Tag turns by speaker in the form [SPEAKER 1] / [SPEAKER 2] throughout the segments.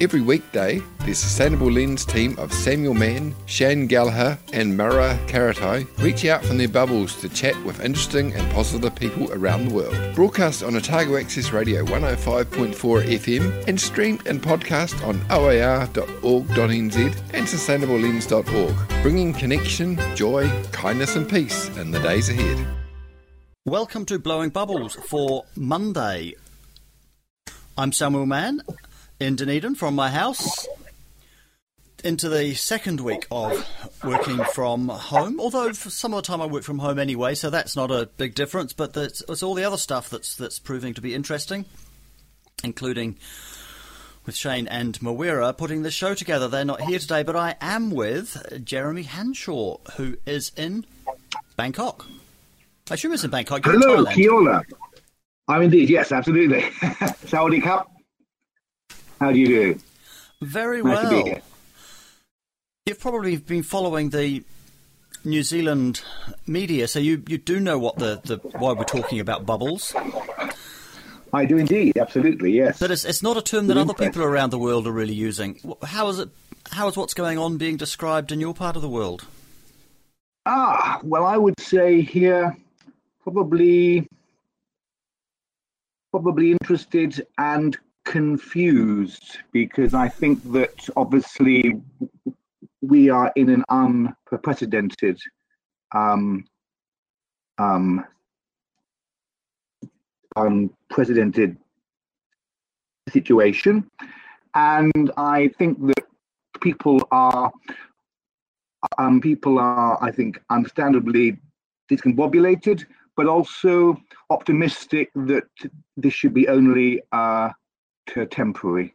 [SPEAKER 1] Every weekday, the Sustainable Lens team of Samuel Mann, Shane Gallagher, and Mawera Karetai reach out from their bubbles to chat with interesting and positive people around the world. Broadcast on Otago Access Radio 105.4 FM and streamed and podcast on oar.org.nz and sustainablelens.org, bringing connection, joy, kindness, and peace in the days ahead.
[SPEAKER 2] Welcome to Blowing Bubbles for Monday. I'm Samuel Mann in Dunedin from my house into the second week of working from home. Although for some of the time I work from home anyway, so that's not a big difference. But it's all the other stuff that's that's proving to be interesting, including with Shane and Mawera putting the show together. They're not here today, but I am with Jeremy Hanshaw, who is in Bangkok. I assume it's in Bangkok.
[SPEAKER 3] You're Hello, Kia. I'm indeed, yes, absolutely. Saudi Cup. How do you do?
[SPEAKER 2] Very nice well. You've probably been following the New Zealand media, so you, you do know what the, the why we're talking about bubbles.
[SPEAKER 3] I do indeed, absolutely, yes.
[SPEAKER 2] But it's, it's not a term that other people around the world are really using. How is it? How is what's going on being described in your part of the world?
[SPEAKER 3] Ah, well, I would say here probably probably interested and confused because I think that obviously we are in an unprecedented um, um, unprecedented situation, and I think that people are um, people are I think understandably discombobulated, but also optimistic that this should be only uh, temporary,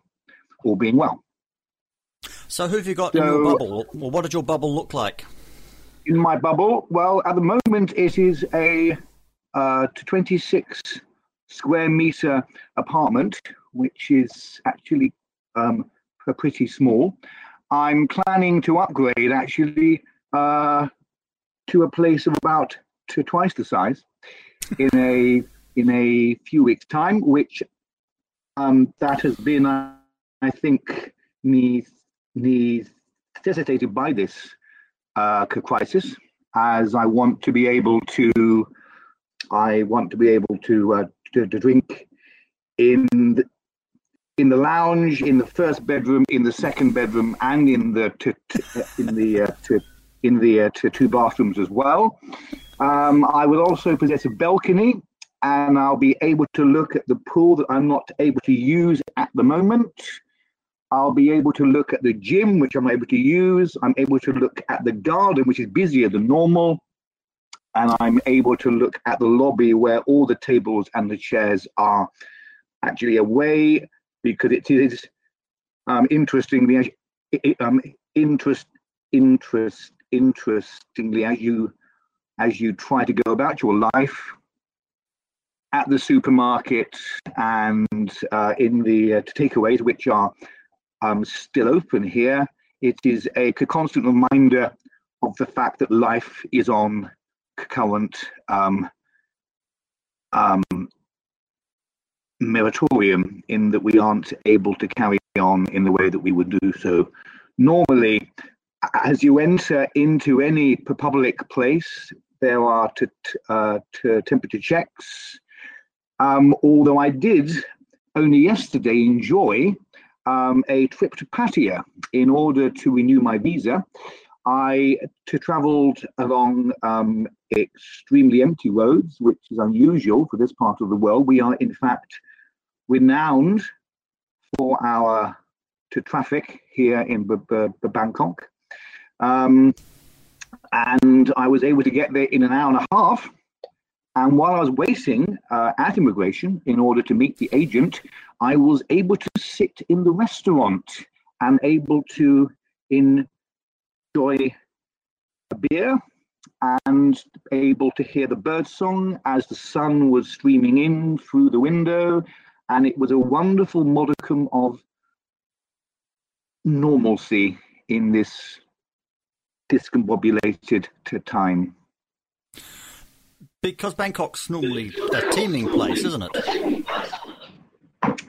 [SPEAKER 3] all being well.
[SPEAKER 2] So, who have you got so, in your bubble? Well, what did your bubble look like?
[SPEAKER 3] In my bubble, well, at the moment it is a uh, 26 square meter apartment, which is actually um, pretty small. I'm planning to upgrade actually uh, to a place of about to twice the size in a in a few weeks' time, which um, that has been, uh, I think, necessitated by this uh, crisis, as I want to be able to, I want to be able to uh, to, to, drink in the, in the lounge, in the first bedroom, in the second bedroom, and in the to, to, in the uh, to, in the uh, two bathrooms as well. Um, I will also possess a balcony and I'll be able to look at the pool that I'm not able to use at the moment. I'll be able to look at the gym, which I'm able to use. I'm able to look at the garden, which is busier than normal. And I'm able to look at the lobby where all the tables and the chairs are actually away because it is um, interestingly, um, interest, interest, interestingly, as you as you try to go about your life, at the supermarket and uh, in the uh, takeaways, which are um, still open here, it is a constant reminder of the fact that life is on current um, um, moratorium in that we aren't able to carry on in the way that we would do so. Normally, as you enter into any public place, there are to, uh, to temperature checks, um, although I did only yesterday enjoy um, a trip to Pattaya in order to renew my visa. I to traveled along um, extremely empty roads, which is unusual for this part of the world. We are in fact renowned for our to traffic here in B- B- B- Bangkok. Um, and I was able to get there in an hour and a half and while I was waiting uh, at immigration in order to meet the agent, I was able to sit in the restaurant and able to enjoy a beer and able to hear the bird song as the sun was streaming in through the window. And it was a wonderful modicum of normalcy in this discombobulated time.
[SPEAKER 2] Because Bangkok's normally a teeming place, isn't it?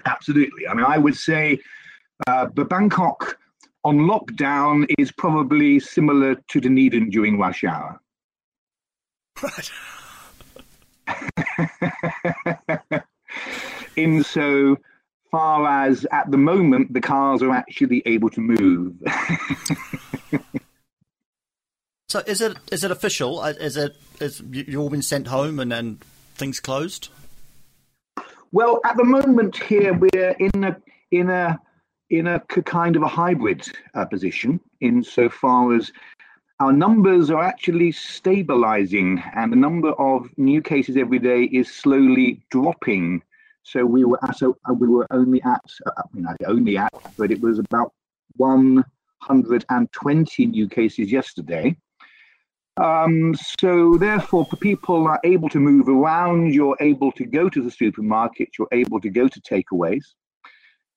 [SPEAKER 3] Absolutely. I mean, I would say uh, the Bangkok on lockdown is probably similar to Dunedin during rush hour. Right. In so far as at the moment the cars are actually able to move.
[SPEAKER 2] so is it is it official? Uh, is it is you all been sent home and then things closed?
[SPEAKER 3] Well, at the moment here we're in a in a in a kind of a hybrid uh, position insofar as our numbers are actually stabilizing and the number of new cases every day is slowly dropping. So we were at a, uh, we were only at uh, I mean, only at, but it was about 120 new cases yesterday. Um, so therefore, people are able to move around. You're able to go to the supermarket. You're able to go to takeaways.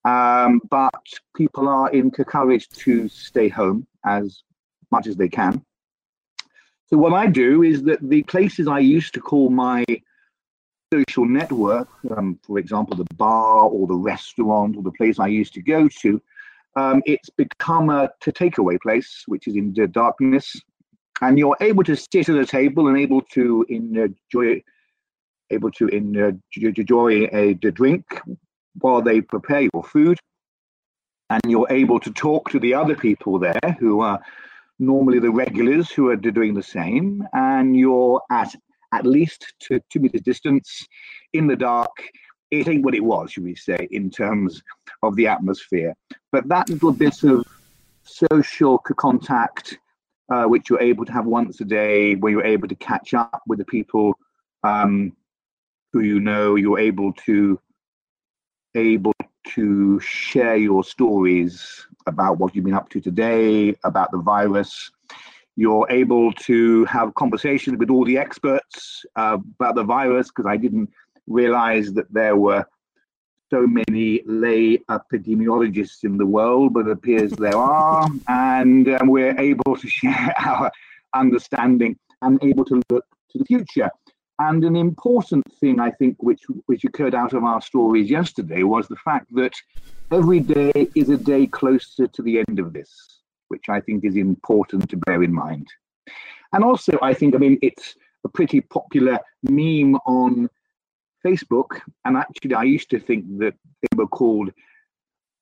[SPEAKER 3] Um, but people are encouraged to stay home as much as they can. So what I do is that the places I used to call my social network, um, for example, the bar or the restaurant or the place I used to go to, um, it's become a to takeaway place, which is in the darkness, and you're able to sit at a table and able to enjoy, able to enjoy a, a drink while they prepare your food, and you're able to talk to the other people there who are normally the regulars who are doing the same, and you're at at least two, two meters distance in the dark. It ain't what it was, should we say, in terms of the atmosphere. But that little bit of social contact, uh, which you're able to have once a day, where you're able to catch up with the people um, who you know, you're able to able to share your stories about what you've been up to today, about the virus. You're able to have conversations with all the experts uh, about the virus because I didn't realize that there were so many lay epidemiologists in the world, but it appears there are. And um, we're able to share our understanding and able to look to the future. And an important thing, I think, which which occurred out of our stories yesterday was the fact that every day is a day closer to the end of this, which I think is important to bear in mind. And also, I think, I mean, it's a pretty popular meme on Facebook. And actually, I used to think that they were called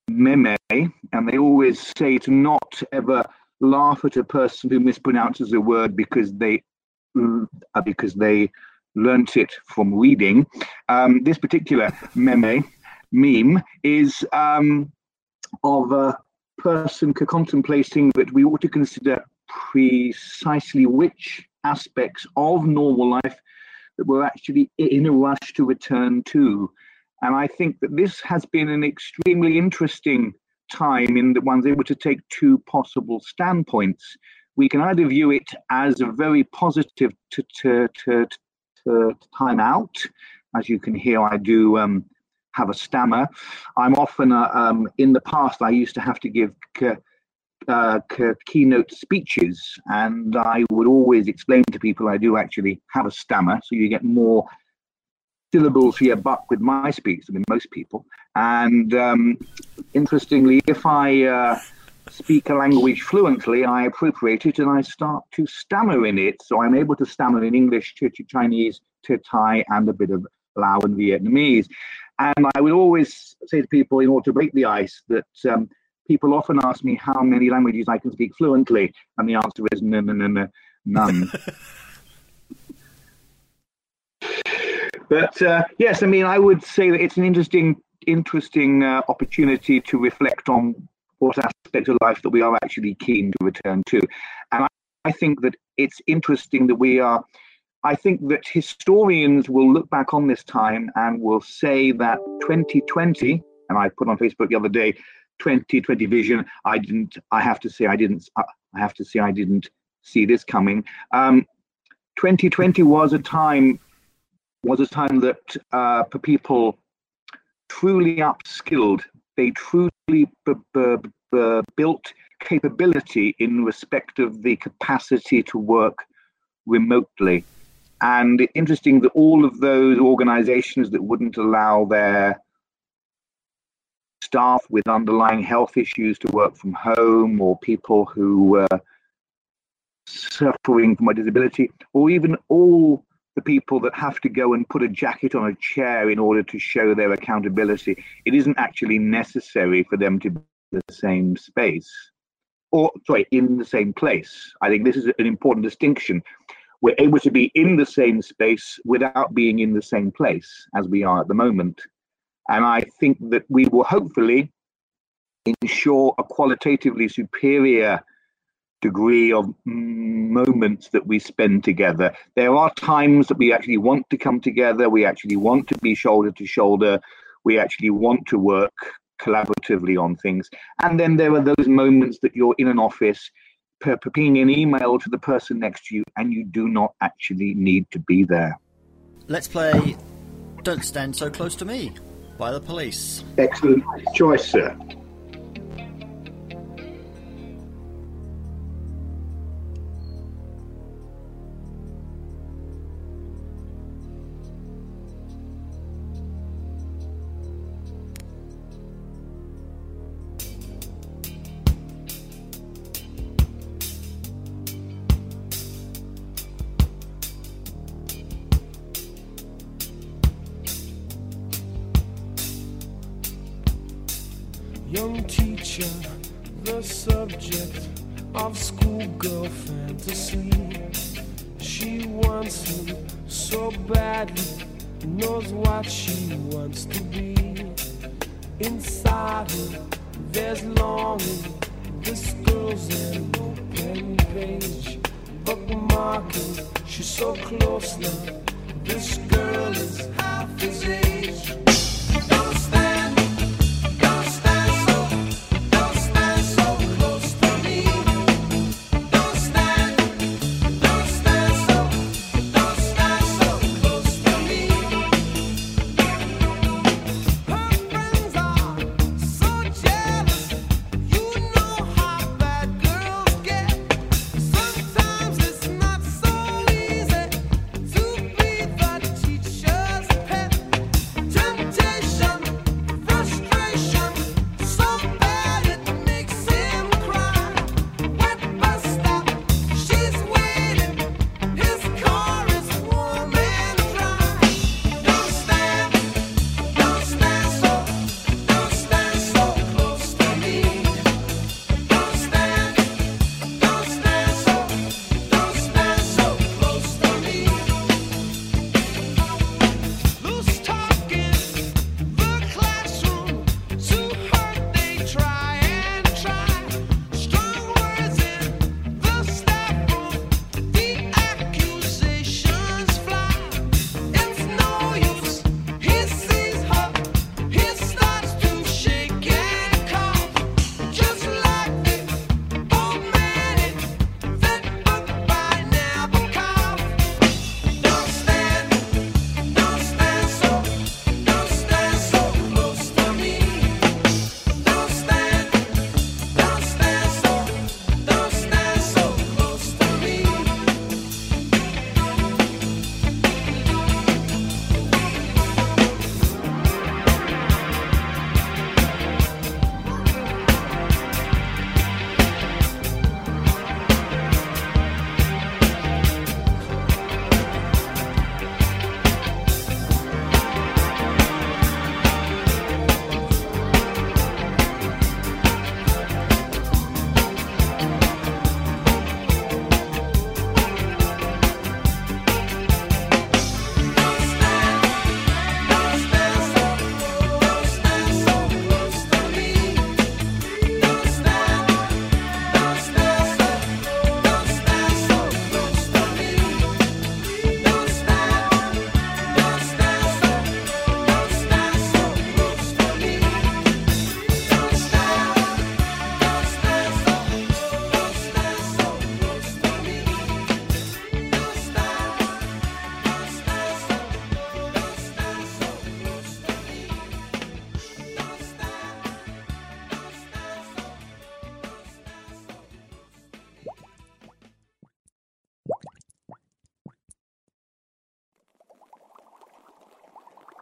[SPEAKER 3] meme, and they always say to not ever laugh at a person who mispronounces a word because they uh, because they learnt it from reading. Um, this particular meme, meme is um, of a person contemplating that we ought to consider precisely which aspects of normal life that we're actually in a rush to return to. And I think that this has been an extremely interesting time in that one's able to take two possible standpoints. We can either view it as a very positive time out. As you can hear, I do um, have a stammer. I'm often, uh, um, in the past, I used to have to give uh, keynote speeches, and I would always explain to people I do actually have a stammer, so you get more syllables for your buck with my speech than most people. And um, interestingly, if I uh, speak a language fluently, I appropriate it and I start to stammer in it. So I'm able to stammer in English, to, to Chinese, to Thai, and a bit of Lao and Vietnamese. And I would always say to people, in order to break the ice, that um, people often ask me how many languages I can speak fluently, and the answer is no, no, no, no, none. but uh, yes, I mean, I would say that it's an interesting, interesting uh, opportunity to reflect on what aspect of life that we are actually keen to return to. And I, I think that it's interesting that we are. I think that historians will look back on this time and will say that 2020, and I put on Facebook the other day, 2020 vision. I didn't. I have to say I didn't. I have to say I didn't see this coming. Um, 2020 was a time was a time that uh, for people truly upskilled, they truly b- b- b- built capability in respect of the capacity to work remotely. And interesting that all of those organizations that wouldn't allow their staff with underlying health issues to work from home or people who were suffering from a disability, or even all the people that have to go and put a jacket on a chair in order to show their accountability. It isn't actually necessary for them to be in the same space or sorry, in the same place. I think this is an important distinction. We're able to be in the same space without being in the same place as we are at the moment. And I think that we will hopefully ensure a qualitatively superior degree of moments that we spend together. There are times that we actually want to come together, we actually want to be shoulder to shoulder, we actually want to work collaboratively on things. And then there are those moments that you're in an office, pinging an email to the person next to you, and you do not actually need to be there.
[SPEAKER 2] Let's play Don't Stand So Close to Me by the police.
[SPEAKER 3] Excellent choice, sir.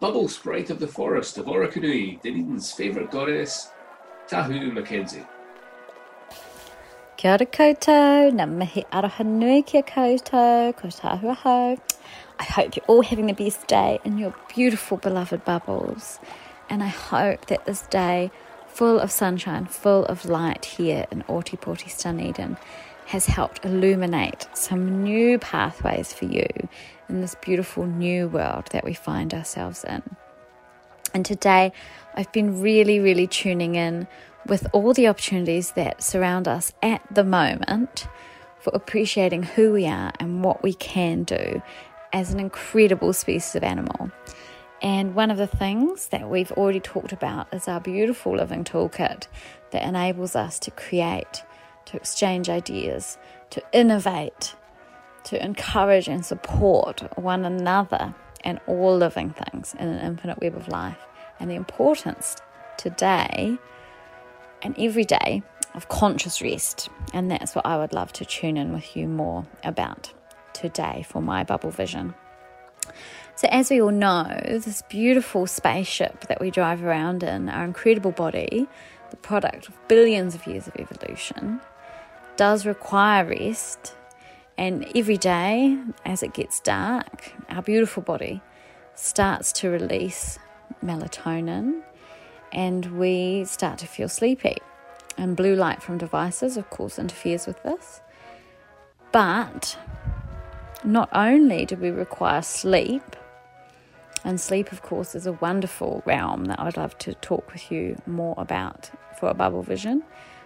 [SPEAKER 4] Bubble sprite of the forest of Orokonui, Dunedin's favourite goddess, Tahu Mackenzie.
[SPEAKER 5] Kia ora koutou, ngā mihi aroha nui kia koutou. I hope you're all having the best day in your beautiful beloved bubbles. And I hope that this day, full of sunshine, full of light here in Ōtepoti Dunedin, has helped illuminate some new pathways for you in this beautiful new world that we find ourselves in. And today, I've been really, really tuning in with all the opportunities that surround us at the moment for appreciating who we are and what we can do as an incredible species of animal. And one of the things that we've already talked about is our beautiful living toolkit that enables us to create, to exchange ideas, to innovate, to encourage and support one another and all living things in an infinite web of life. And the importance today and every day of conscious rest. And that's what I would love to tune in with you more about today for my bubble vision. So, as we all know, this beautiful spaceship that we drive around in, our incredible body, the product of billions of years of evolution, does require rest. And every day, as it gets dark, our beautiful body starts to release melatonin and we start to feel sleepy. And blue light from devices, of course, interferes with this. But not only do we require sleep, and sleep, of course, is a wonderful realm that I'd love to talk with you more about for a bubble vision,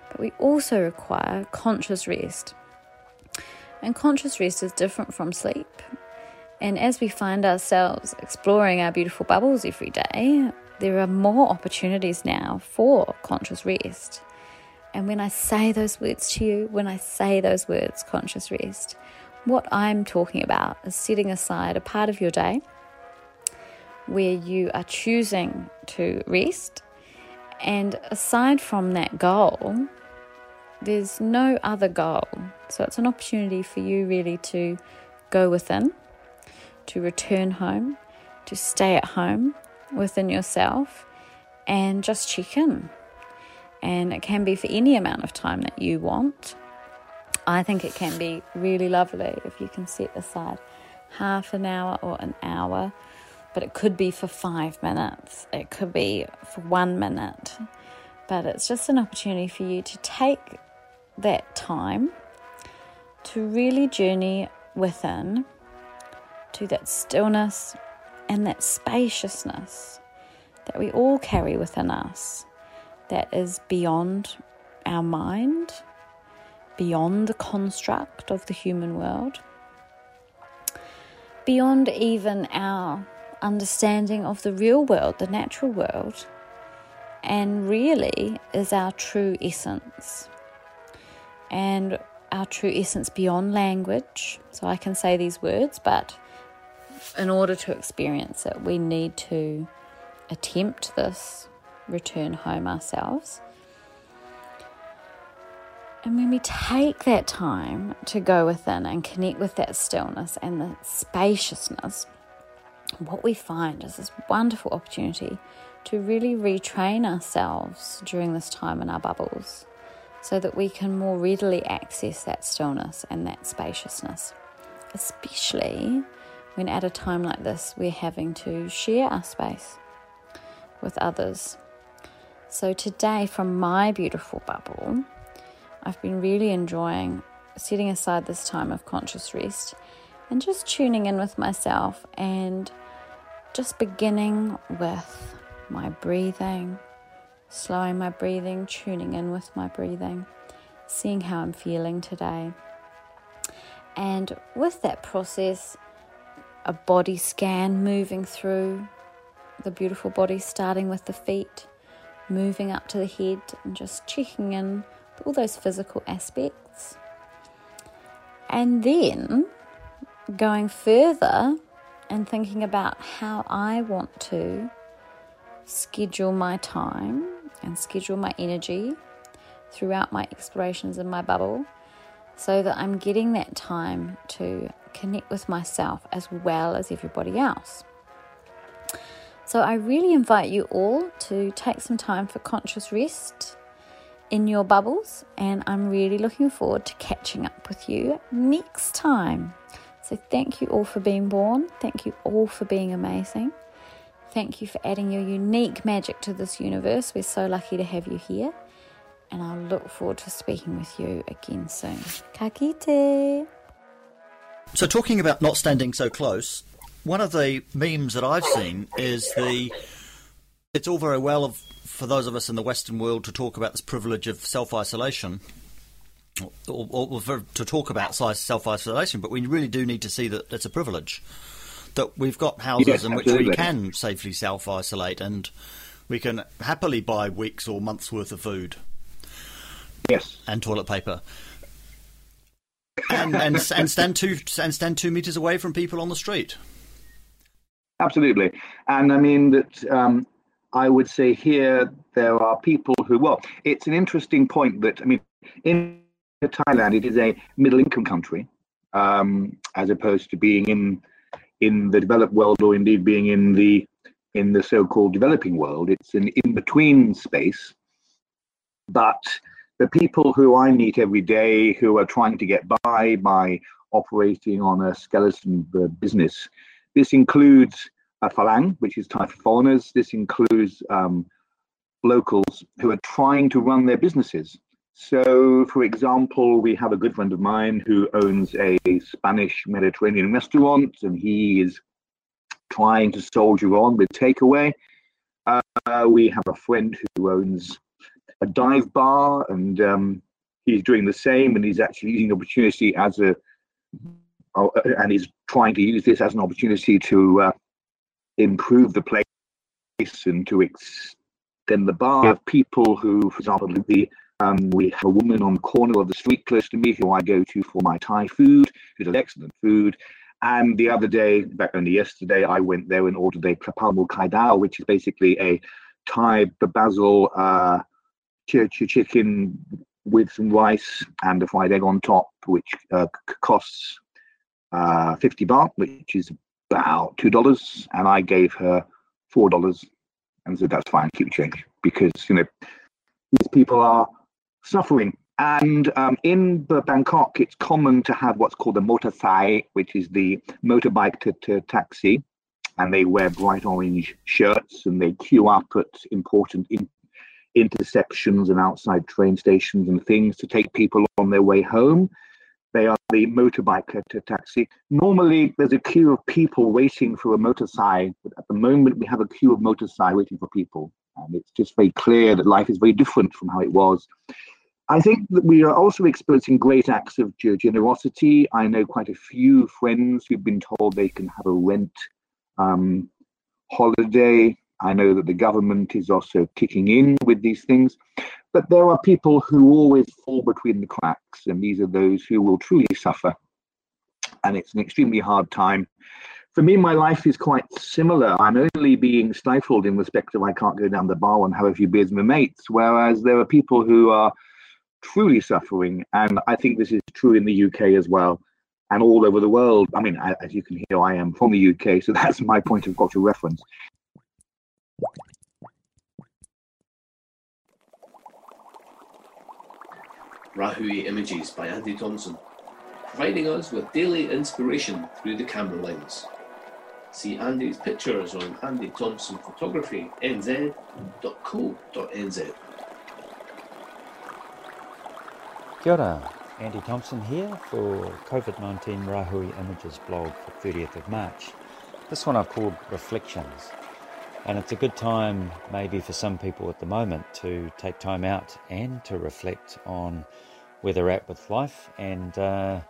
[SPEAKER 5] but we also require conscious rest. And conscious rest is different from sleep. And as we find ourselves exploring our beautiful bubbles every day, there are more opportunities now for conscious rest. And when I say those words to you, when I say those words, conscious rest, what I'm talking about is setting aside a part of your day where you are choosing to rest. And aside from that goal, there's no other goal. So it's an opportunity for you really to go within, to return home, to stay at home within yourself, and just check in. And it can be for any amount of time that you want. I think it can be really lovely if you can set aside half an hour or an hour but it could be for five minutes, it could be for one minute. But it's just an opportunity for you to take that time to really journey within to that stillness and that spaciousness that we all carry within us that is beyond our mind, beyond the construct of the human world, beyond even our understanding of the real world, the natural world, and really is our true essence. And our true essence beyond language. So I can say these words, but in order to experience it, we need to attempt this return home ourselves. And when we take that time to go within and connect with that stillness and the spaciousness, what we find is this wonderful opportunity to really retrain ourselves during this time in our bubbles so that we can more readily access that stillness and that spaciousness, especially when at a time like this we're having to share our space with others. So, today, from my beautiful bubble, I've been really enjoying setting aside this time of conscious rest and just tuning in with myself and just beginning with my breathing, slowing my breathing, tuning in with my breathing, seeing how I'm feeling today. And with that process, a body scan moving through the beautiful body, starting with the feet, moving up to the head, and just checking in all those physical aspects. And then going further and thinking about how I want to schedule my time and schedule my energy throughout my explorations in my bubble so that I'm getting that time to connect with myself as well as everybody else. So I really invite you all to take some time for conscious rest in your bubbles, and I'm really looking forward to catching up with you next time. So, thank you all for being born. Thank you all for being amazing. Thank you for adding your unique magic to this universe. We're so lucky to have you here, and I'll look forward to speaking with you again soon. Ka kite.
[SPEAKER 2] So, talking about not standing so close, one of the memes that I've seen is the. It's all very well of, for those of us in the Western world to talk about this privilege of self isolation, or, or, or to talk about self isolation, but we really do need to see that it's a privilege. That we've got houses
[SPEAKER 3] Yes,
[SPEAKER 2] in which we can safely self isolate and we can happily buy weeks or months worth of food
[SPEAKER 3] Yes.
[SPEAKER 2] and toilet paper. And, and, and stand two and stand two meters away from people on the street.
[SPEAKER 3] Absolutely. And I mean that um, I would say here there are people who, well, it's an interesting point that, I mean, in Thailand, it is a middle income country um, as opposed to being in in the developed world or indeed being in the in the so-called developing world. It's an in-between space. But the people who I meet every day who are trying to get by by operating on a skeleton uh, business, this includes a Falang, which is Thai for foreigners. This includes um, locals who are trying to run their businesses. So, for example, we have a good friend of mine who owns a Spanish Mediterranean restaurant, and he is trying to soldier on with takeaway. Uh, we have a friend who owns a dive bar, and um, he's doing the same, and he's actually using the opportunity as a, oh, uh, and he's trying to use this as an opportunity to uh, improve the place and to extend the bar. We have people who, for example, the um, we have a woman on the corner of the street close to me who I go to for my Thai food, who does excellent food. And the other day, fact, only yesterday, I went there and ordered a Krapalmul Kai Dao, which is basically a Thai basil uh, chi- chi- chicken with some rice and a fried egg on top, which uh, costs uh, 50 baht, which is about $2. And I gave her $4 and said, that's fine, keep change. Because, you know, these people are suffering. And um, in Bangkok, it's common to have what's called a motor thai, which is the motorbike to, to taxi. And they wear bright orange shirts and they queue up at important in- intersections and outside train stations and things to take people on their way home. They are the motorbike to, taxi. Normally, there's a queue of people waiting for a motorcycle, but at the moment, we have a queue of motorcycle waiting for people. And it's just very clear that life is very different from how it was. I think that we are also experiencing great acts of generosity. I know quite a few friends who've been told they can have a rent um, holiday. I know that the government is also kicking in with these things. But there are people who always fall between the cracks, and these are those who will truly suffer. And it's an extremely hard time. For me, my life is quite similar. I'm only being stifled in respect of I can't go down the bar and have a few beers with my mates, whereas there are people who are truly suffering. And I think this is true in the UK as well and all over the world. I mean, as you can hear, I am from the UK, so that's my point of cultural reference.
[SPEAKER 4] Rahui Images by Andy Thompson, providing us with daily inspiration through the camera lens. See Andy's pictures on Andy Thompson Photography NZ.co.nz.
[SPEAKER 6] Kia ora, Andy Thompson here for COVID 19 Rahui Images blog for 30th of March. This one I've called Reflections, and it's a good time maybe for some people at the moment to take time out and to reflect on where they're at with life and uh,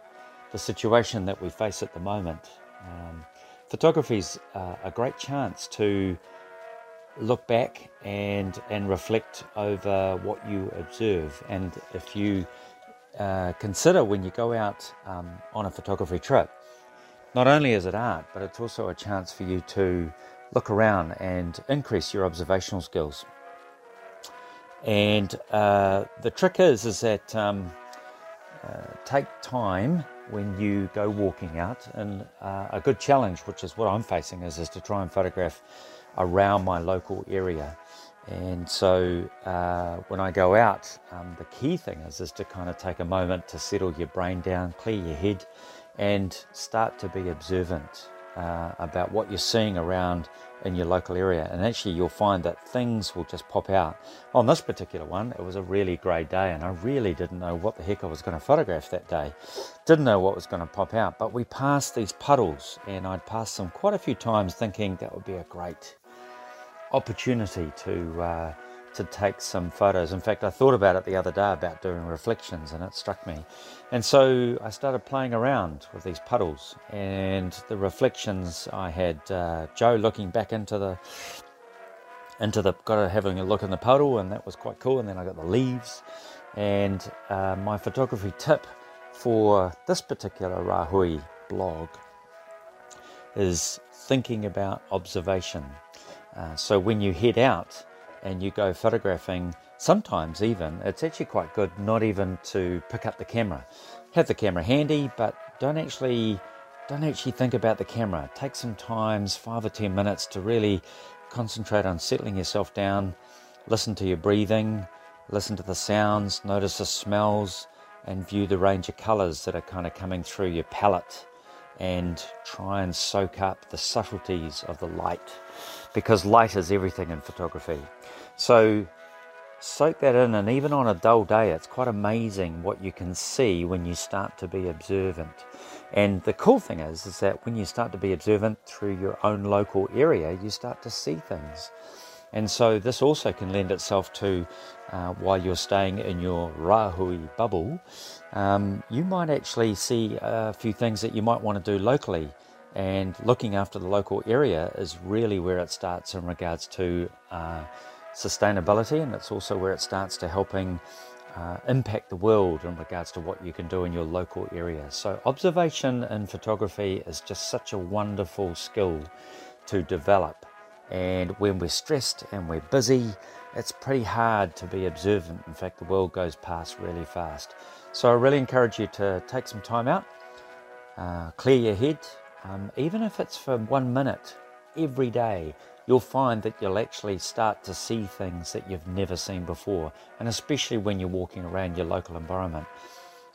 [SPEAKER 6] the situation that we face at the moment. Um, photography's uh, a great chance to look back and and reflect over what you observe and if you uh, consider when you go out um, on a photography trip. Not only is it art but it's also a chance for you to look around and increase your observational skills. And uh, the trick is is that um, uh, take time when you go walking out. And uh, a good challenge which is what i'm facing is, is to try and photograph around my local area. And so uh, when I go out, um, the key thing is, is to kind of take a moment to settle your brain down, clear your head, and start to be observant uh, about what you're seeing around in your local area. And actually, you'll find that things will just pop out. On this particular one, it was a really great day, and I really didn't know what the heck I was going to photograph that day. Didn't know what was going to pop out, but we passed these puddles, and I'd passed them quite a few times thinking that would be a great opportunity to uh, to take some photos. In fact, I thought about it the other day about doing reflections, and it struck me. And so I started playing around with these puddles and the reflections. I had uh, Joe looking back into the into the got a, having a look in the puddle, and that was quite cool. And then I got the leaves, and uh, my photography tip for this particular Rahui blog is thinking about observation. Uh, so when you head out and you go photographing, sometimes even it's actually quite good not even to pick up the camera. Have the camera handy, but don't actually don't actually think about the camera. Take some times, five or ten minutes, to really concentrate on settling yourself down. Listen to your breathing, listen to the sounds, notice the smells, and view the range of colours that are kind of coming through your palette and try and soak up the subtleties of the light because light is everything in photography. So soak that in, and even on a dull day, it's quite amazing what you can see when you start to be observant. And the cool thing is, is that when you start to be observant through your own local area, you start to see things. And so this also can lend itself to uh, while you're staying in your Rahui bubble, um, you might actually see a few things that you might want to do locally. And looking after the local area is really where it starts in regards to uh, sustainability, and it's also where it starts to helping uh, impact the world in regards to what you can do in your local area. So, observation in photography is just such a wonderful skill to develop. And when we're stressed and we're busy, it's pretty hard to be observant. In fact, the world goes past really fast. So, I really encourage you to take some time out, uh, clear your head, um, even if it's for one minute every day you'll find that you'll actually start to see things that you've never seen before, and especially when you're walking around your local environment.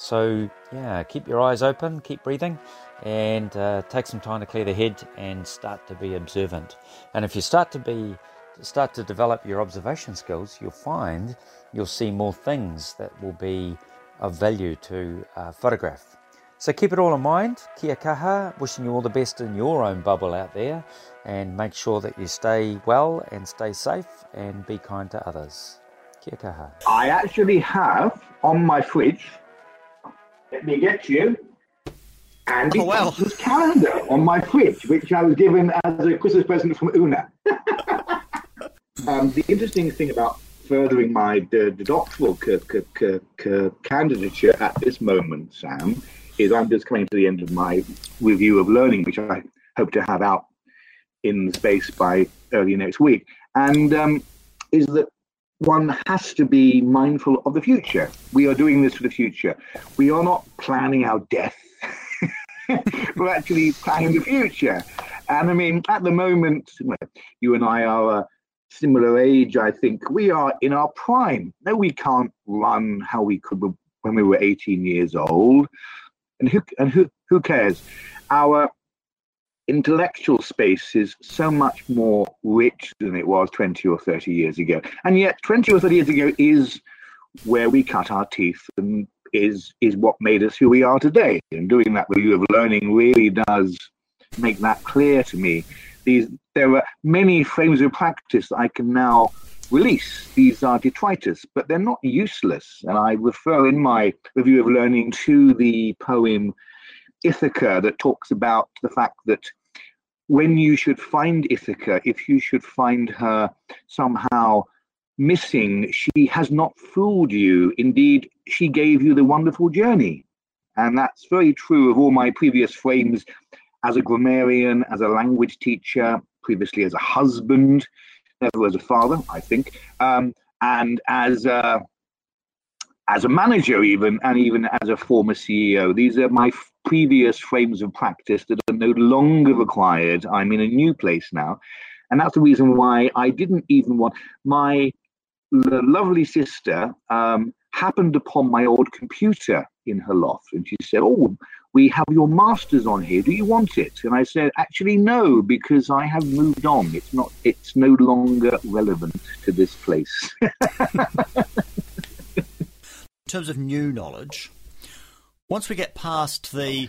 [SPEAKER 6] So, yeah, keep your eyes open, keep breathing, and uh, take some time to clear the head and start to be observant. And if you start to be start to develop your observation skills, you'll find you'll see more things that will be of value to uh, photograph. So keep it all in mind. Kia kaha, wishing you all the best in your own bubble out there, and make sure that you stay well and stay safe and be kind to others. Kia kaha.
[SPEAKER 3] I actually have on my fridge, let me get you, Andy
[SPEAKER 2] Oh, wow.
[SPEAKER 3] Thompson's calendar on my fridge, which I was given as a Christmas present from Una. um, the interesting thing about furthering my the, the doctoral c- c- c- candidature at this moment, Sam, is I'm just coming to the end of my review of learning, which I hope to have out in space by early next week, and um, is that one has to be mindful of the future. We are doing this for the future. We are not planning our death. We're actually planning the future. And I mean, at the moment, you and I are a similar age, I think. We are in our prime. No, we can't run how we could when we were 18 years old. And who, and who, who cares? Our intellectual space is so much more rich than it was 20 or 30 years ago. And yet 20 or 30 years ago is where we cut our teeth and is is what made us who we are today. And doing that review of learning really does make that clear to me. These there are many frames of practice that I can now release. These are detritus, but they're not useless. And I refer in my review of learning to the poem Ithaca that talks about the fact that when you should find Ithaca, if you should find her somehow missing, she has not fooled you. Indeed, she gave you the wonderful journey. And that's very true of all my previous frames as a grammarian, as a language teacher, previously as a husband, never as a father, I think, um, and as a, as a manager, even, and even as a former CEO. These are my f- previous frames of practice that are no longer required. I'm in a new place now. And that's the reason why I didn't even want my lovely sister um, happened upon my old computer in her loft and she said, Oh, we have your masters on here. Do you want it? And I said, Actually, no, because I have moved on. It's not, it's no longer relevant to this place.
[SPEAKER 2] in terms of new knowledge, once we get past the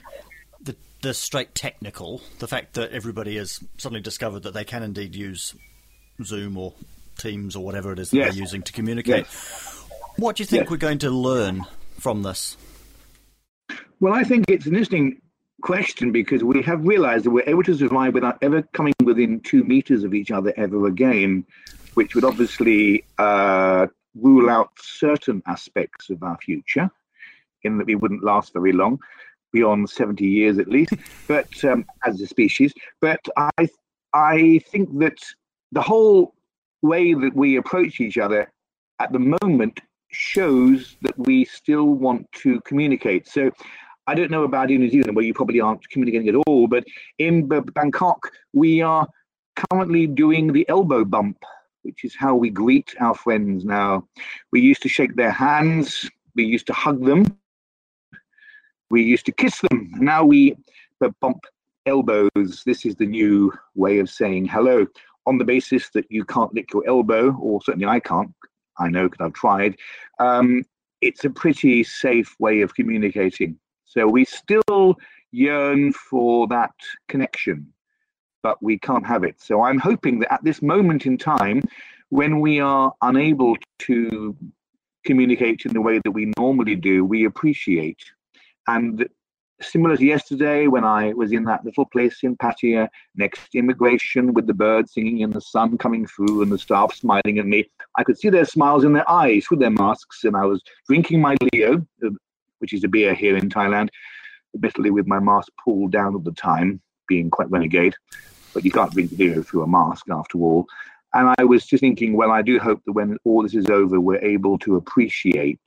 [SPEAKER 2] the, the straight technical, the fact that everybody has suddenly discovered that they can indeed use Zoom or Teams or whatever it is that yes. they're using to communicate. Yes. What do you think yes. we're going to learn from this?
[SPEAKER 3] Well, I think it's an interesting question because we have realized that we're able to survive without ever coming within two meters of each other ever again, which would obviously uh, rule out certain aspects of our future, in that we wouldn't last very long, beyond 70 years at least, but um, as a species. But I, I think that the whole way that we approach each other at the moment shows that we still want to communicate. So I don't know about in New Zealand where you probably aren't communicating at all, but in B- Bangkok, we are currently doing the elbow bump, which is how we greet our friends now. We used to shake their hands, we used to hug them, we used to kiss them. Now we bump elbows. This is the new way of saying hello on the basis that you can't lick your elbow, or certainly I can't, I know because I've tried, um, it's a pretty safe way of communicating. So we still yearn for that connection, but we can't have it. So I'm hoping that at this moment in time, when we are unable to communicate in the way that we normally do, we appreciate. And similar to yesterday when I was in that little place in Pattaya next immigration with the birds singing and the sun coming through and the staff smiling at me. I could see their smiles in their eyes through their masks, and I was drinking my Leo, uh, which is a beer here in Thailand, admittedly with my mask pulled down at the time, being quite renegade. But you can't drink Leo through a mask after all. And I was just thinking, well, I do hope that when all this is over, we're able to appreciate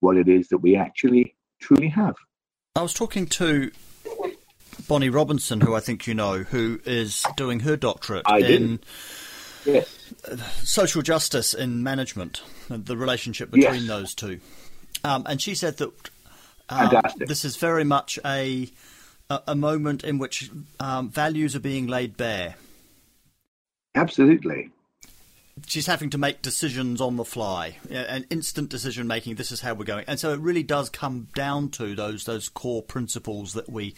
[SPEAKER 3] what it is that we actually truly have.
[SPEAKER 2] I was talking to Bonnie Robinson, who I think you know, who is doing her doctorate
[SPEAKER 3] I
[SPEAKER 2] in
[SPEAKER 3] yes.
[SPEAKER 2] social justice in management, the relationship between yes. those two. Um, and she said that um, this is very much a, a, a moment in which um, values are being laid bare.
[SPEAKER 3] Absolutely
[SPEAKER 2] she's having to make decisions on the fly, an instant decision making. This is how we're going, and so it really does come down to those those core principles that we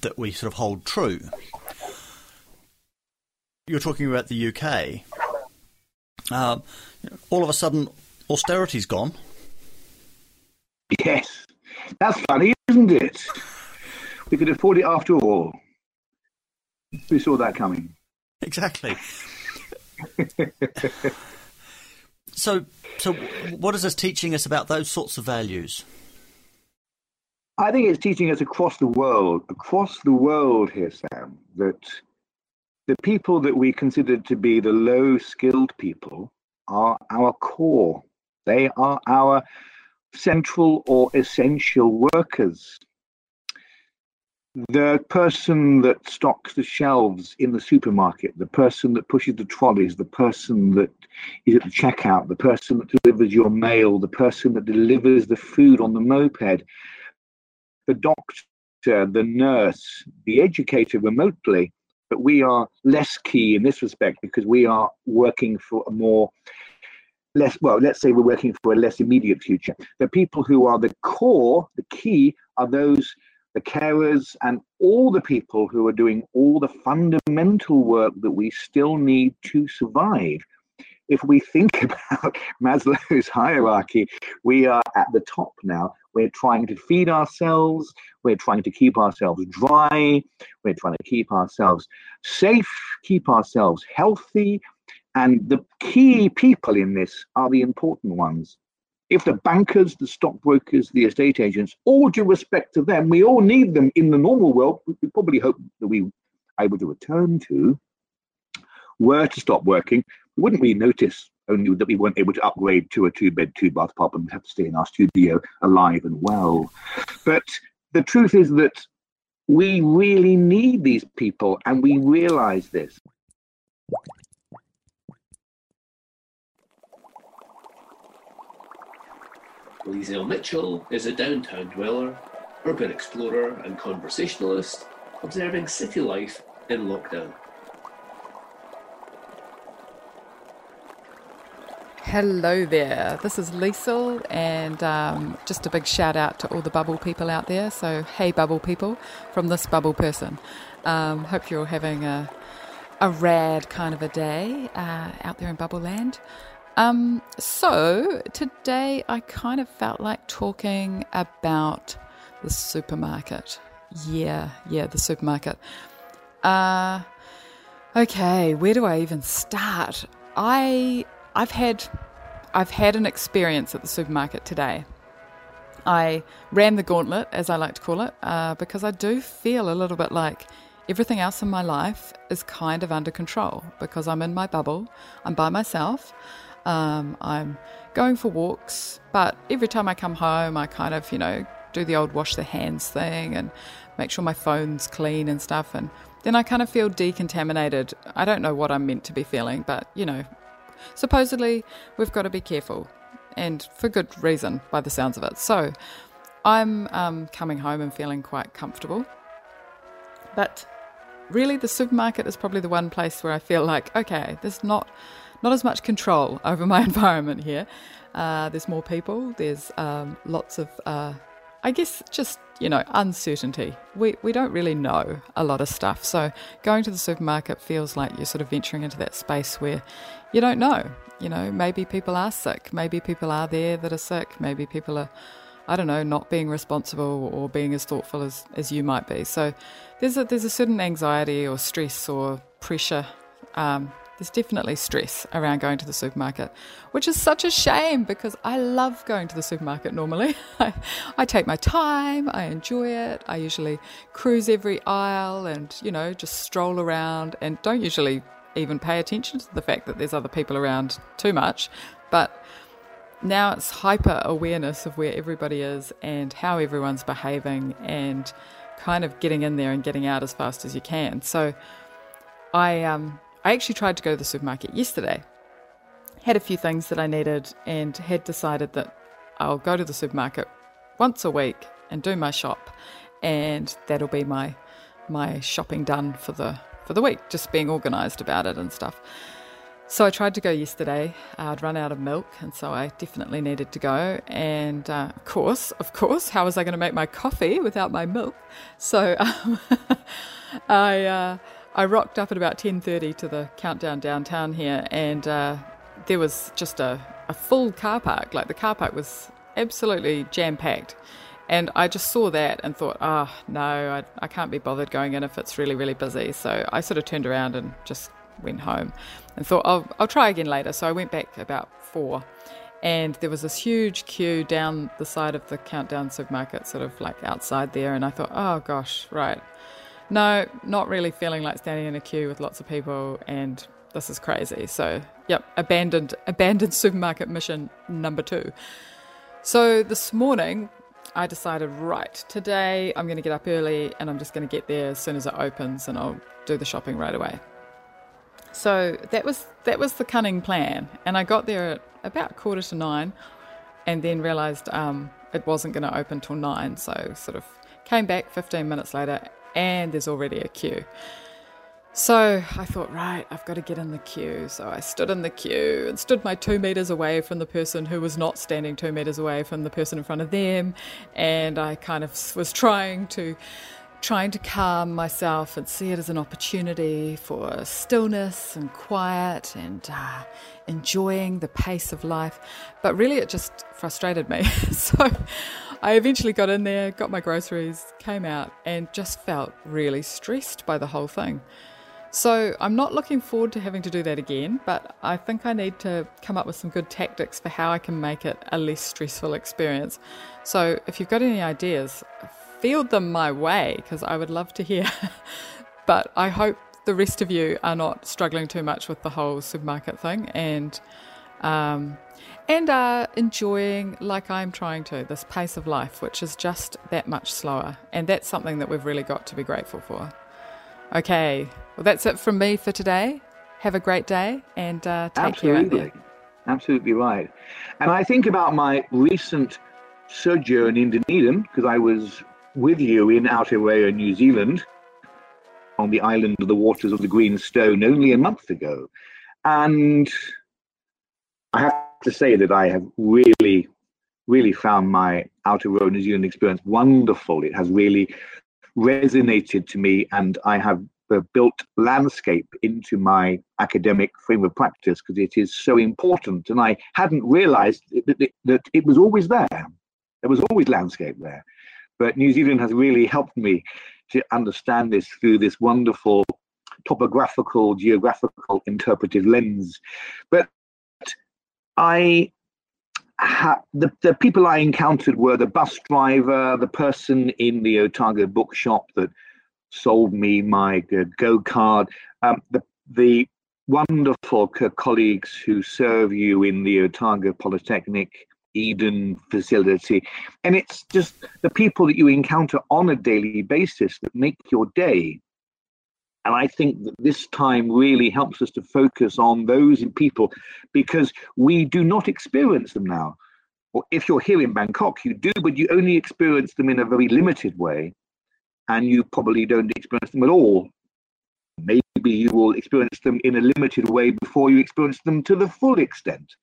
[SPEAKER 2] that we sort of hold true. You're talking about the UK. Um, all of a sudden, austerity's gone.
[SPEAKER 3] Yes, that's funny, isn't it? We could afford it after all. We saw that coming.
[SPEAKER 2] Exactly. so, so what is this teaching us about those sorts of values?
[SPEAKER 3] I think it's teaching us across the world, across the world here, Sam, that the people that we consider to be the low skilled people are our core. They are our central or essential workers the person that stocks the shelves in the supermarket, the person that pushes the trolleys, the person that is at the checkout, the person that delivers your mail, the person that delivers the food on the moped, the doctor, the nurse, the educator remotely. But we are less key in this respect because we are working for a more less well let's say we're working for a less immediate future the people who are the core the key are those the carers, and all the people who are doing all the fundamental work that we still need to survive. If we think about Maslow's hierarchy, we are at the top now. We're trying to feed ourselves, we're trying to keep ourselves dry, we're trying to keep ourselves safe, keep ourselves healthy. And the key people in this are the important ones if the bankers, the stockbrokers, the estate agents, all due respect to them, we all need them in the normal world, we probably hope that we able to return to, were to stop working, wouldn't we notice only that we weren't able to upgrade to a two bed, two bath pub and have to stay in our studio alive and well. But the truth is that we really need these people and we realize this.
[SPEAKER 4] Liesel Mitchell is a downtown dweller, urban explorer, and conversationalist, observing city life in lockdown.
[SPEAKER 7] Hello there. This is Liesel, and um, just a big shout out to all the bubble people out there. So, hey, bubble people, from this bubble person. Um, hope you're all having a, a rad kind of a day uh, out there in Bubble Land. Um, so, today I kind of felt like talking about the supermarket. Yeah, yeah, the supermarket. Uh, okay, where do I even start? I I've had I've had an experience at the supermarket today. I ran the gauntlet, as I like to call it, uh, because I do feel a little bit like everything else in my life is kind of under control because I'm in my bubble, I'm by myself, um, I'm going for walks, but every time I come home, I kind of, you know, do the old wash the hands thing and make sure my phone's clean and stuff. And then I kind of feel decontaminated. I don't know what I'm meant to be feeling, but, you know, supposedly we've got to be careful and for good reason by the sounds of it. So I'm um, coming home and feeling quite comfortable. But really, the supermarket is probably the one place where I feel like, okay, there's not not as much control over my environment here. Uh, there's more people. There's um, lots of, uh, I guess, just you know, uncertainty. We we don't really know a lot of stuff. So going to the supermarket feels like you're sort of venturing into that space where you don't know. You know, maybe people are sick. Maybe people are there that are sick. Maybe people are I don't know, not being responsible or being as thoughtful as, as you might be. So there's a, there's a certain anxiety or stress or pressure. Um, there's definitely stress around going to the supermarket, which is such a shame because I love going to the supermarket normally. I, I take my time, I enjoy it. I usually cruise every aisle and, you know, just stroll around and don't usually even pay attention to the fact that there's other people around too much. But now it's hyper awareness of where everybody is and how everyone's behaving and kind of getting in there and getting out as fast as you can. So I um I actually tried to go to the supermarket yesterday. Had a few things that I needed and had decided that I'll go to the supermarket once a week and do my shop and that'll be my my shopping done for the for the week, just being organized about it and stuff. So I tried to go yesterday. Uh, I'd run out of milk, and so I definitely needed to go. And uh, of course, of course, how was I going to make my coffee without my milk? So um, I uh, I rocked up at about ten thirty to the Countdown downtown here, and uh, there was just a, a full car park. Like the car park was absolutely jam packed. And I just saw that and thought, oh, no, I, I can't be bothered going in if it's really, really busy. So I sort of turned around and just went home and thought, I'll, I'll try again later. So I went back about four and there was this huge queue down the side of the Countdown supermarket, sort of like outside there. And I thought, oh gosh, right. No, not really feeling like standing in a queue with lots of people and this is crazy. So, yep, abandoned abandoned supermarket mission number 2. So, this morning I decided, right, today I'm going to get up early and I'm just going to get there as soon as it opens and I'll do the shopping right away. So that was that was the cunning plan, and I got there at about quarter to nine, and then realised um, it wasn't going to open till nine. So sort of came back 15 minutes later, and there's already a queue. So I thought, right, I've got to get in the queue. So I stood in the queue and stood my two meters away from the person who was not standing two meters away from the person in front of them, and I kind of was trying to trying to calm myself and see it as an opportunity for stillness and quiet and uh, enjoying the pace of life. But really, it just frustrated me. so I eventually got in there, got my groceries, came out, and just felt really stressed by the whole thing. So I'm not looking forward to having to do that again, but I think I need to come up with some good tactics for how I can make it a less stressful experience. So if you've got any ideas, field them my way because I would love to hear. but I hope the rest of you are not struggling too much with the whole supermarket thing and um, and are enjoying, like I'm trying to, this pace of life, which is just that much slower. And that's something that we've really got to be grateful for. Okay, well, that's it from me for today. Have a great day and uh, take
[SPEAKER 3] Absolutely.
[SPEAKER 7] care.
[SPEAKER 3] Absolutely Absolutely right. And I think about my recent sojourn in Dunedin because I was with you in Aotearoa, New Zealand, on the island of the waters of the Green Stone only a month ago. And I have to say that I have really, really found my Aotearoa New Zealand experience wonderful. It has really resonated to me, and I have uh, built landscape into my academic frame of practice because it is so important. And I hadn't realized that, that, that it was always there. There was always landscape there. But New Zealand has really helped me to understand this through this wonderful topographical, geographical, interpretive lens. But I the, the people I encountered were the bus driver, the person in the Otago bookshop that sold me my go card, um, the, the wonderful colleagues who serve you in the Otago Polytechnic Eden facility. And it's just the people that you encounter on a daily basis that make your day. And I think that this time really helps us to focus on those in people because we do not experience them now. Or if you're here in Bangkok, you do, but you only experience them in a very limited way. And you probably don't experience them at all. Maybe you will experience them in a limited way before you experience them to the full extent.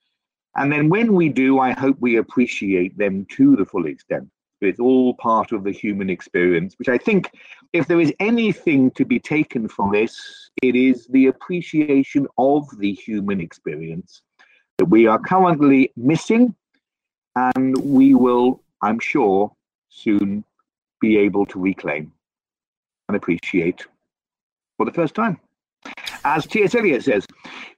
[SPEAKER 3] And then when we do, I hope we appreciate them to the full extent. It's all part of the human experience, which I think if there is anything to be taken from this, it is the appreciation of the human experience that we are currently missing. And we will, I'm sure, soon be able to reclaim and appreciate for the first time. As T.S. Eliot says,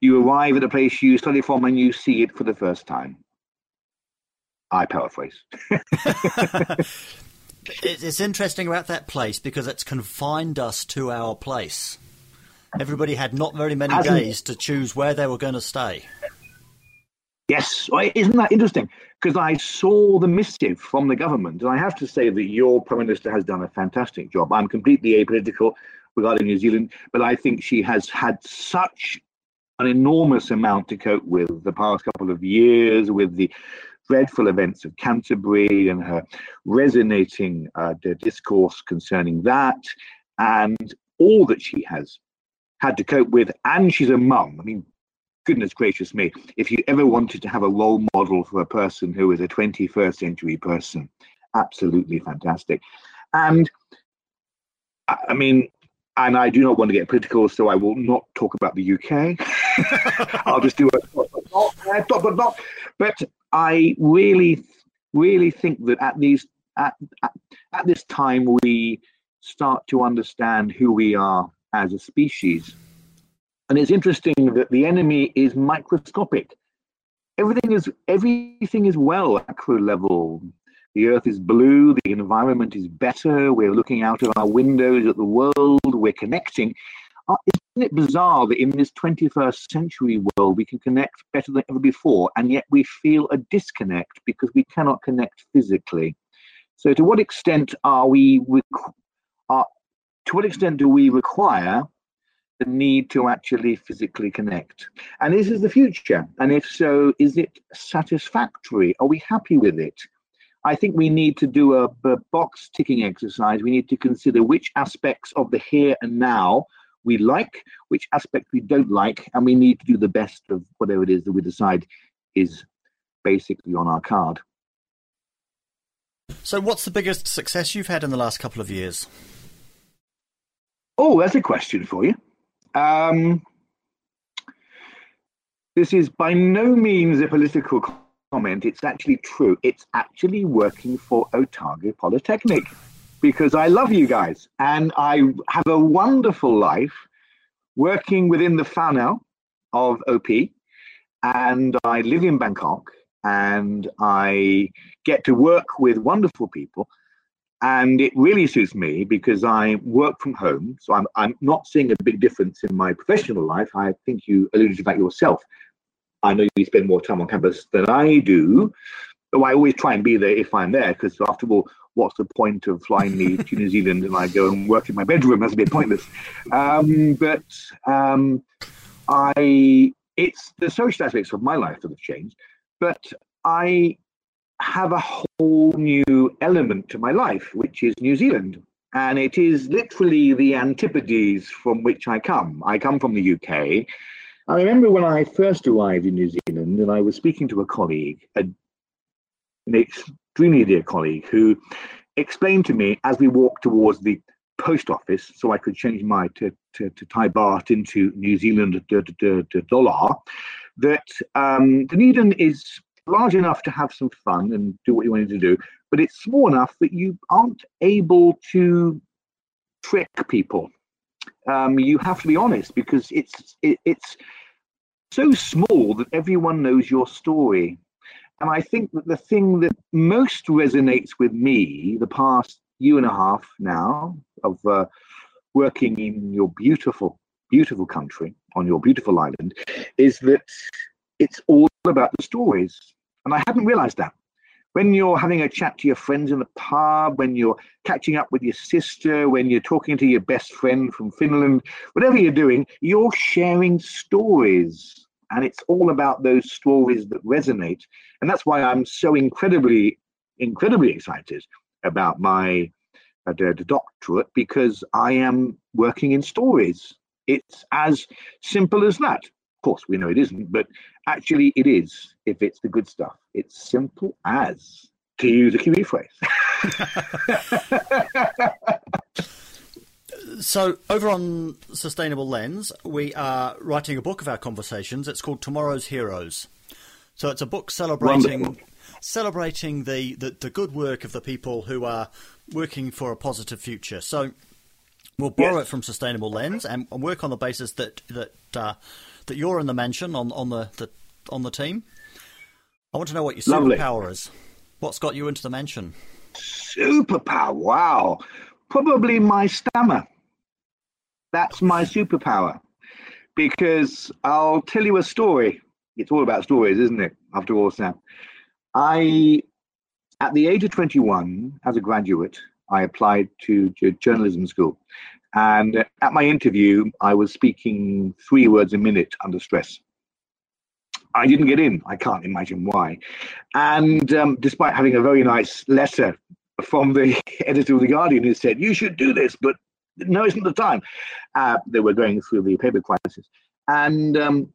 [SPEAKER 3] you arrive at a place you study from and you see it for the first time. I paraphrase.
[SPEAKER 2] it's interesting about that place because it's confined us to our place. Everybody had not very many
[SPEAKER 3] Hasn't-
[SPEAKER 2] days to choose where they were going to stay.
[SPEAKER 3] Yes, isn't that interesting? Because I saw the missive from the government, and I have to say that your prime minister has done a fantastic job. I'm completely apolitical regarding New Zealand, but I think she has had such an enormous amount to cope with the past couple of years, with the dreadful events of Canterbury and her resonating uh, discourse concerning that, and all that she has had to cope with. And she's a mum. I mean, goodness gracious me, if you ever wanted to have a role model for a person who is a 21st century person, absolutely fantastic. And I mean, and I do not want to get political, so I will not talk about the UK. I'll just do it. But, but, but, but I really, really think that at these at, at, at this time we start to understand who we are as a species. And it's interesting that the enemy is microscopic. Everything is everything is well at macro level. The earth is blue, the environment is better, we're looking out of our windows at the world, we're connecting. Isn't it bizarre that in this 21st century world we can connect better than ever before, and yet we feel a disconnect because we cannot connect physically? So, to what extent are we, are, to what extent do we require the need to actually physically connect? And this is the future. And if so, is it satisfactory? Are we happy with it? I think we need to do a, a box ticking exercise. We need to consider which aspects of the here and now we like, which aspects we don't like, and we need to do the best of whatever it is that we decide is basically on our card.
[SPEAKER 2] So, what's the biggest success you've had in the last couple of years?
[SPEAKER 3] Oh, that's a question for you. Um, this is by no means a political comment. It's actually true. It's actually working for Otago Polytechnic because I love you guys and I have a wonderful life working within the whānau of OP and I live in Bangkok and I get to work with wonderful people and it really suits me because I work from home. So I'm, I'm not seeing a big difference in my professional life. I think you alluded to that yourself. I know you spend more time on campus than I do, though I always try and be there if I'm there because after all, what's the point of flying me to New Zealand and I go and work in my bedroom? That's a bit pointless. Um, but um, I, it's the social aspects of my life that have changed. But I have a whole new element to my life, which is New Zealand. And it is literally the antipodes from which I come. I come from the UK. I remember when I first arrived in New Zealand and I was speaking to a colleague, a, an extremely dear colleague, who explained to me as we walked towards the post office so I could change my to, to, to Thai baht into New Zealand dollar that um, Dunedin is large enough to have some fun and do what you wanted to do, but it's small enough that you aren't able to trick people. Um, you have to be honest because it's it, it's so small that everyone knows your story. And I think that the thing that most resonates with me the past year and a half now of uh, working in your beautiful, beautiful country on your beautiful island is that it's all about the stories. And I hadn't realized that. When you're having a chat to your friends in the pub, when you're catching up with your sister, when you're talking to your best friend from Finland, whatever you're doing, you're sharing stories. And it's all about those stories that resonate. And that's why I'm so incredibly, incredibly excited about my uh, doctorate because I am working in stories. It's as simple as that. Of course, we know it isn't, but actually it is if it's the good stuff. It's simple as, to use a Kiwi phrase.
[SPEAKER 2] so, over on Sustainable Lens, we are writing a book of our conversations. It's called Tomorrow's Heroes. So, it's a book celebrating Wonderful celebrating the, the, the, good work of the people who are working for a positive future. So we'll borrow yes. it from Sustainable Lens and, and, work on the basis that that uh, that you're in the mention on on the, the on the team. I want to know what your
[SPEAKER 3] Lovely.
[SPEAKER 2] superpower is. What's got you into the mention?
[SPEAKER 3] Superpower? Wow, probably my stammer. That's my superpower because I'll tell you a story. It's all about stories, isn't it? After all, Sam. I, at the age of 21, as a graduate, I applied to, journalism school. And at my interview, I was speaking three words a minute under stress. I didn't get in. I can't imagine why. And um, despite having a very nice letter from the editor of The Guardian who said, You should do this, but no, isn't the time. Uh, they were going through the paper crisis. And um,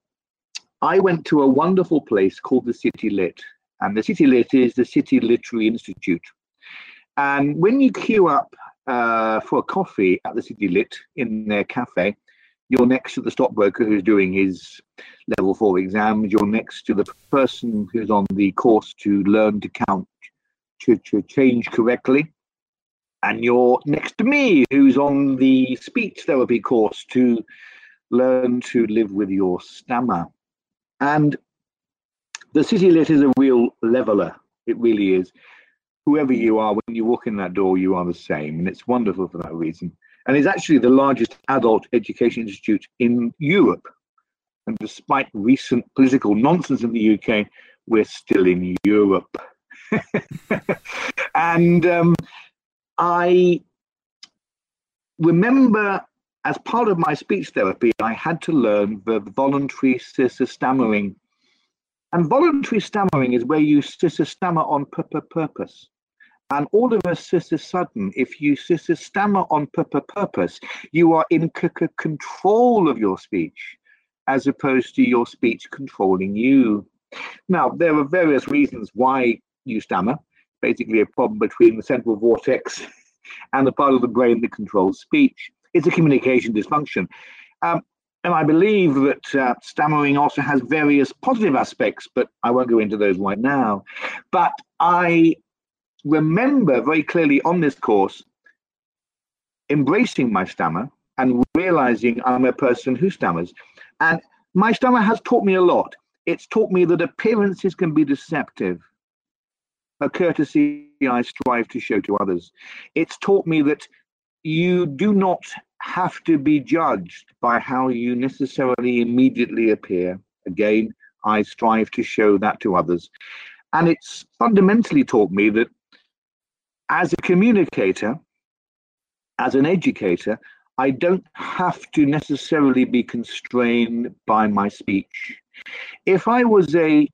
[SPEAKER 3] I went to a wonderful place called the City Lit. And the City Lit is the City Literary Institute. And when you queue up uh, for a coffee at the City Lit in their cafe, you're next to the stockbroker who's doing his level four exams. You're next to the person who's on the course to learn to count, to, to change correctly. And you're next to me, who's on the speech therapy course to learn to live with your stammer. And the city lit is a real leveler. It really is. Whoever you are, when you walk in that door, you are the same. And it's wonderful for that reason. And it's actually the largest adult education institute in Europe. And despite recent political nonsense in the UK, we're still in Europe. and um, I remember as part of my speech therapy, I had to learn the voluntary stammering and voluntary stammering is where you stammer on purpose. And all of a sudden, if you stammer on purpose, you are in control of your speech, as opposed to your speech controlling you. Now, there are various reasons why you stammer. Basically, a problem between the central vortex and the part of the brain that controls speech. It's a communication dysfunction. Um, and I believe that uh, stammering also has various positive aspects, but I won't go into those right now. But I remember very clearly on this course embracing my stammer and realizing I'm a person who stammers. And my stammer has taught me a lot. It's taught me that appearances can be deceptive, a courtesy I strive to show to others. It's taught me that you do not have to be judged by how you necessarily immediately appear. Again, I strive to show that to others. And it's fundamentally taught me that as a communicator, as an educator, I don't have to necessarily be constrained by my speech. If I was a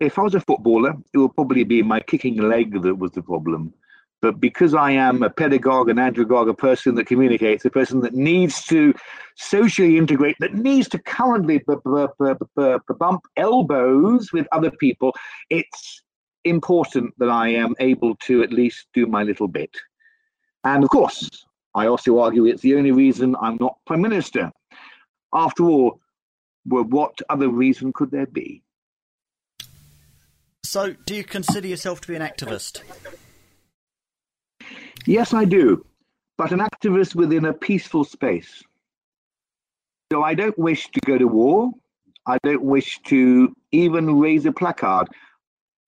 [SPEAKER 3] if I was a footballer, it would probably be my kicking leg that was the problem. But because I am a pedagogue and andragogue, a person that communicates, a person that needs to socially integrate, that needs to currently b- b- b- bump elbows with other people, it's important that I am able to at least do my little bit. And of course, I also argue it's the only reason I'm not Prime Minister. After all, well, what other reason could there be?
[SPEAKER 2] So, do you consider yourself to be an activist?
[SPEAKER 3] Yes, I do, but an activist within a peaceful space. So I don't wish to go to war. I don't wish to even raise a placard.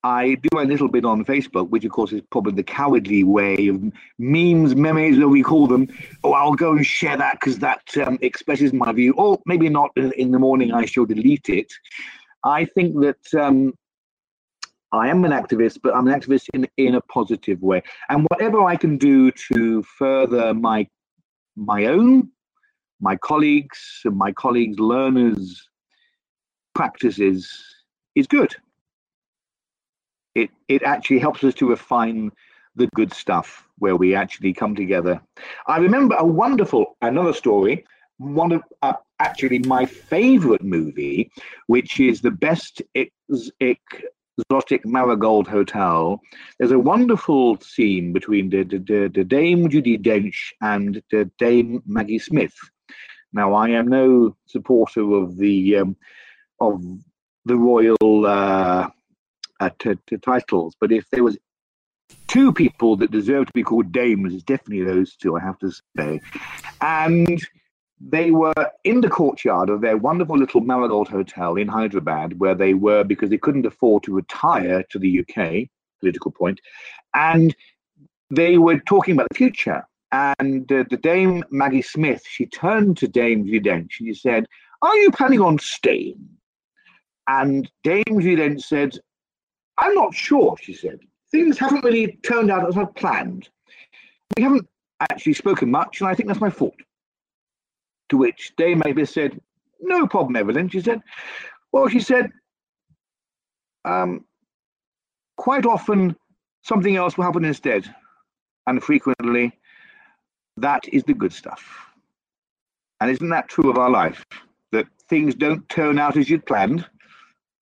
[SPEAKER 3] I do a little bit on Facebook, which of course is probably the cowardly way of memes, memes, as we call them. Oh, I'll go and share that because that um, expresses my view. Or maybe not in the morning, I shall delete it. I think that um, I am an activist, but I'm an activist in, in a positive way. And whatever I can do to further my my own, my colleagues, and my colleagues' learners' practices is good it it actually helps us to refine the good stuff where we actually come together. I remember a wonderful another story, one of uh, actually my favorite movie, which is the best ex- exotic Marigold Hotel. There's a wonderful scene between the, the, the Dame Judi Dench and the Dame Maggie Smith. Now, I am no supporter of the um, of the royal uh, uh, to, to titles. But if there was two people that deserve to be called dames, it's definitely those two, I have to say. And they were in the courtyard of their wonderful little Marigold Hotel in Hyderabad, where they were because they couldn't afford to retire to the UK, political point, and they were talking about the future. And uh, the Dame Maggie Smith, she turned to Dame Judi she said, "Are you planning on staying?" And Dame Judi said, I'm not sure, she said. Things haven't really turned out as I'd planned. We haven't actually spoken much, and I think that's my fault. To which Dame Mavis said, No problem, Evelyn. She said, Well, she said, um, quite often something else will happen instead. And frequently, that is the good stuff. And isn't that true of our life? That things don't turn out as you'd planned,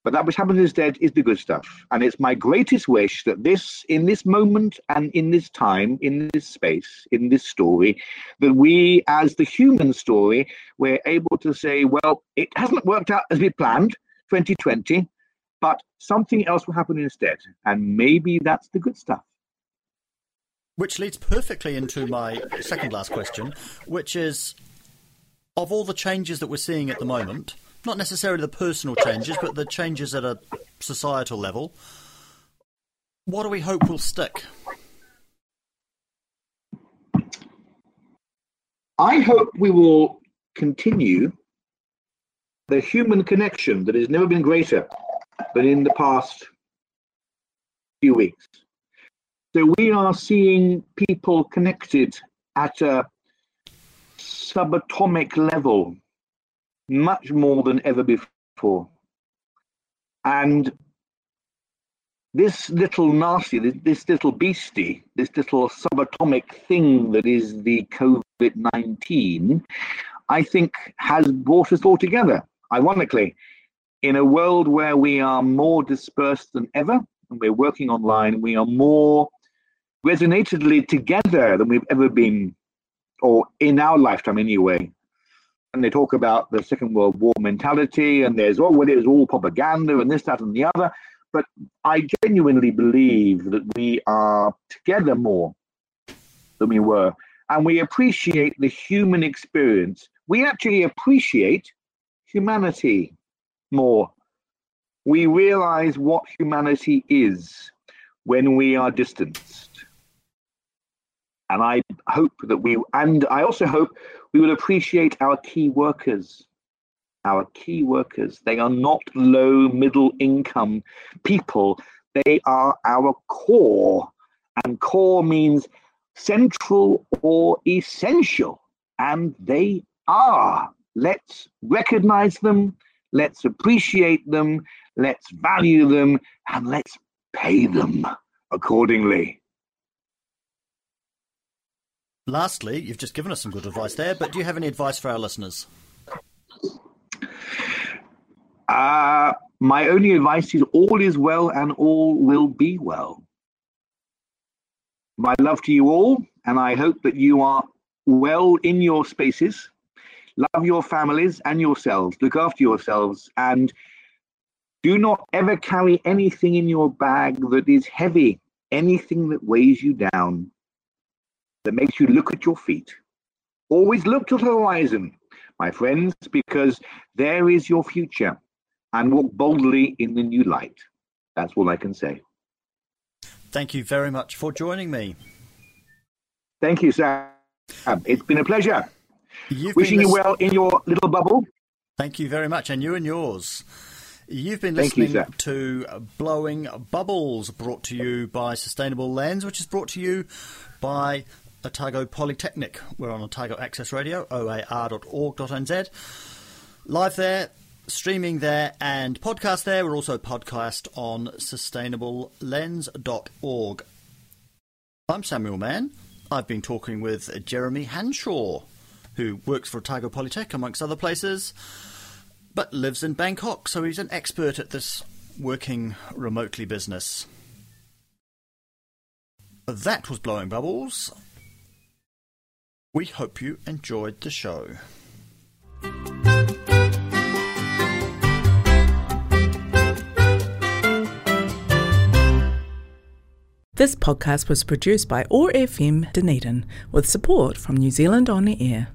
[SPEAKER 3] but that which happens instead is the good stuff. And it's my greatest wish that this, in this moment and in this time, in this space, in this story, that we, as the human story, we're able to say, well, it hasn't worked out as we planned, 2020, but something else will happen instead. And maybe that's the good stuff.
[SPEAKER 2] Which leads perfectly into my second last question, which is of all the changes that we're seeing at the moment, not necessarily the personal changes, but the changes at a societal level. What do we hope will stick?
[SPEAKER 3] I hope we will continue the human connection that has never been greater than in the past few weeks. So we are seeing people connected at a subatomic level much more than ever before. And this little nasty, this, this little beastie, this little subatomic thing that is the COVID 19, I think has brought us all together. Ironically, in a world where we are more dispersed than ever, and we're working online, we are more resonatedly together than we've ever been, or in our lifetime anyway and they talk about the Second World War mentality, and there's oh, well, it was all propaganda and this, that, and the other. But I genuinely believe that we are together more than we were, and we appreciate the human experience. We actually appreciate humanity more. We realize what humanity is when we are distanced. And I hope that we, and I also hope we will appreciate our key workers. Our key workers. They are not low middle income people. They are our core. And core means central or essential. And they are. Let's recognize them. Let's appreciate them. let's value them, and let's pay them accordingly.
[SPEAKER 2] Lastly, you've just given us some good advice there, but do you have any advice for our listeners?
[SPEAKER 3] Uh, my only advice is all is well and all will be well. My love to you all, and I hope that you are well in your spaces. Love your families and yourselves. Look after yourselves and do not ever carry anything in your bag that is heavy, anything that weighs you down, that makes you look at your feet. Always look to the horizon, my friends, because there is your future and walk boldly in the new light. That's all I can say.
[SPEAKER 2] Thank you very much for joining me.
[SPEAKER 3] Thank you, Sam. It's been a pleasure.
[SPEAKER 2] You've
[SPEAKER 3] Wishing you well in your little bubble.
[SPEAKER 2] Thank you very much, and you and yours. You've been
[SPEAKER 3] Thank you,
[SPEAKER 2] listening to Blowing Bubbles, brought to you by Sustainable Lens, which is brought to you by Otago Polytechnic. We're on Otago Access Radio, oar.org.nz. Live there, streaming there, and podcast there. We're also podcast on sustainablelens.org. I'm Samuel Mann. I've been talking with Jeremy Hanshaw, who works for Otago Polytech, amongst other places, but lives in Bangkok, so he's an expert at this working remotely business. That was Blowing Bubbles. We hope you enjoyed the show.
[SPEAKER 8] This podcast was produced by OAR FM Dunedin with support from New Zealand On the Air.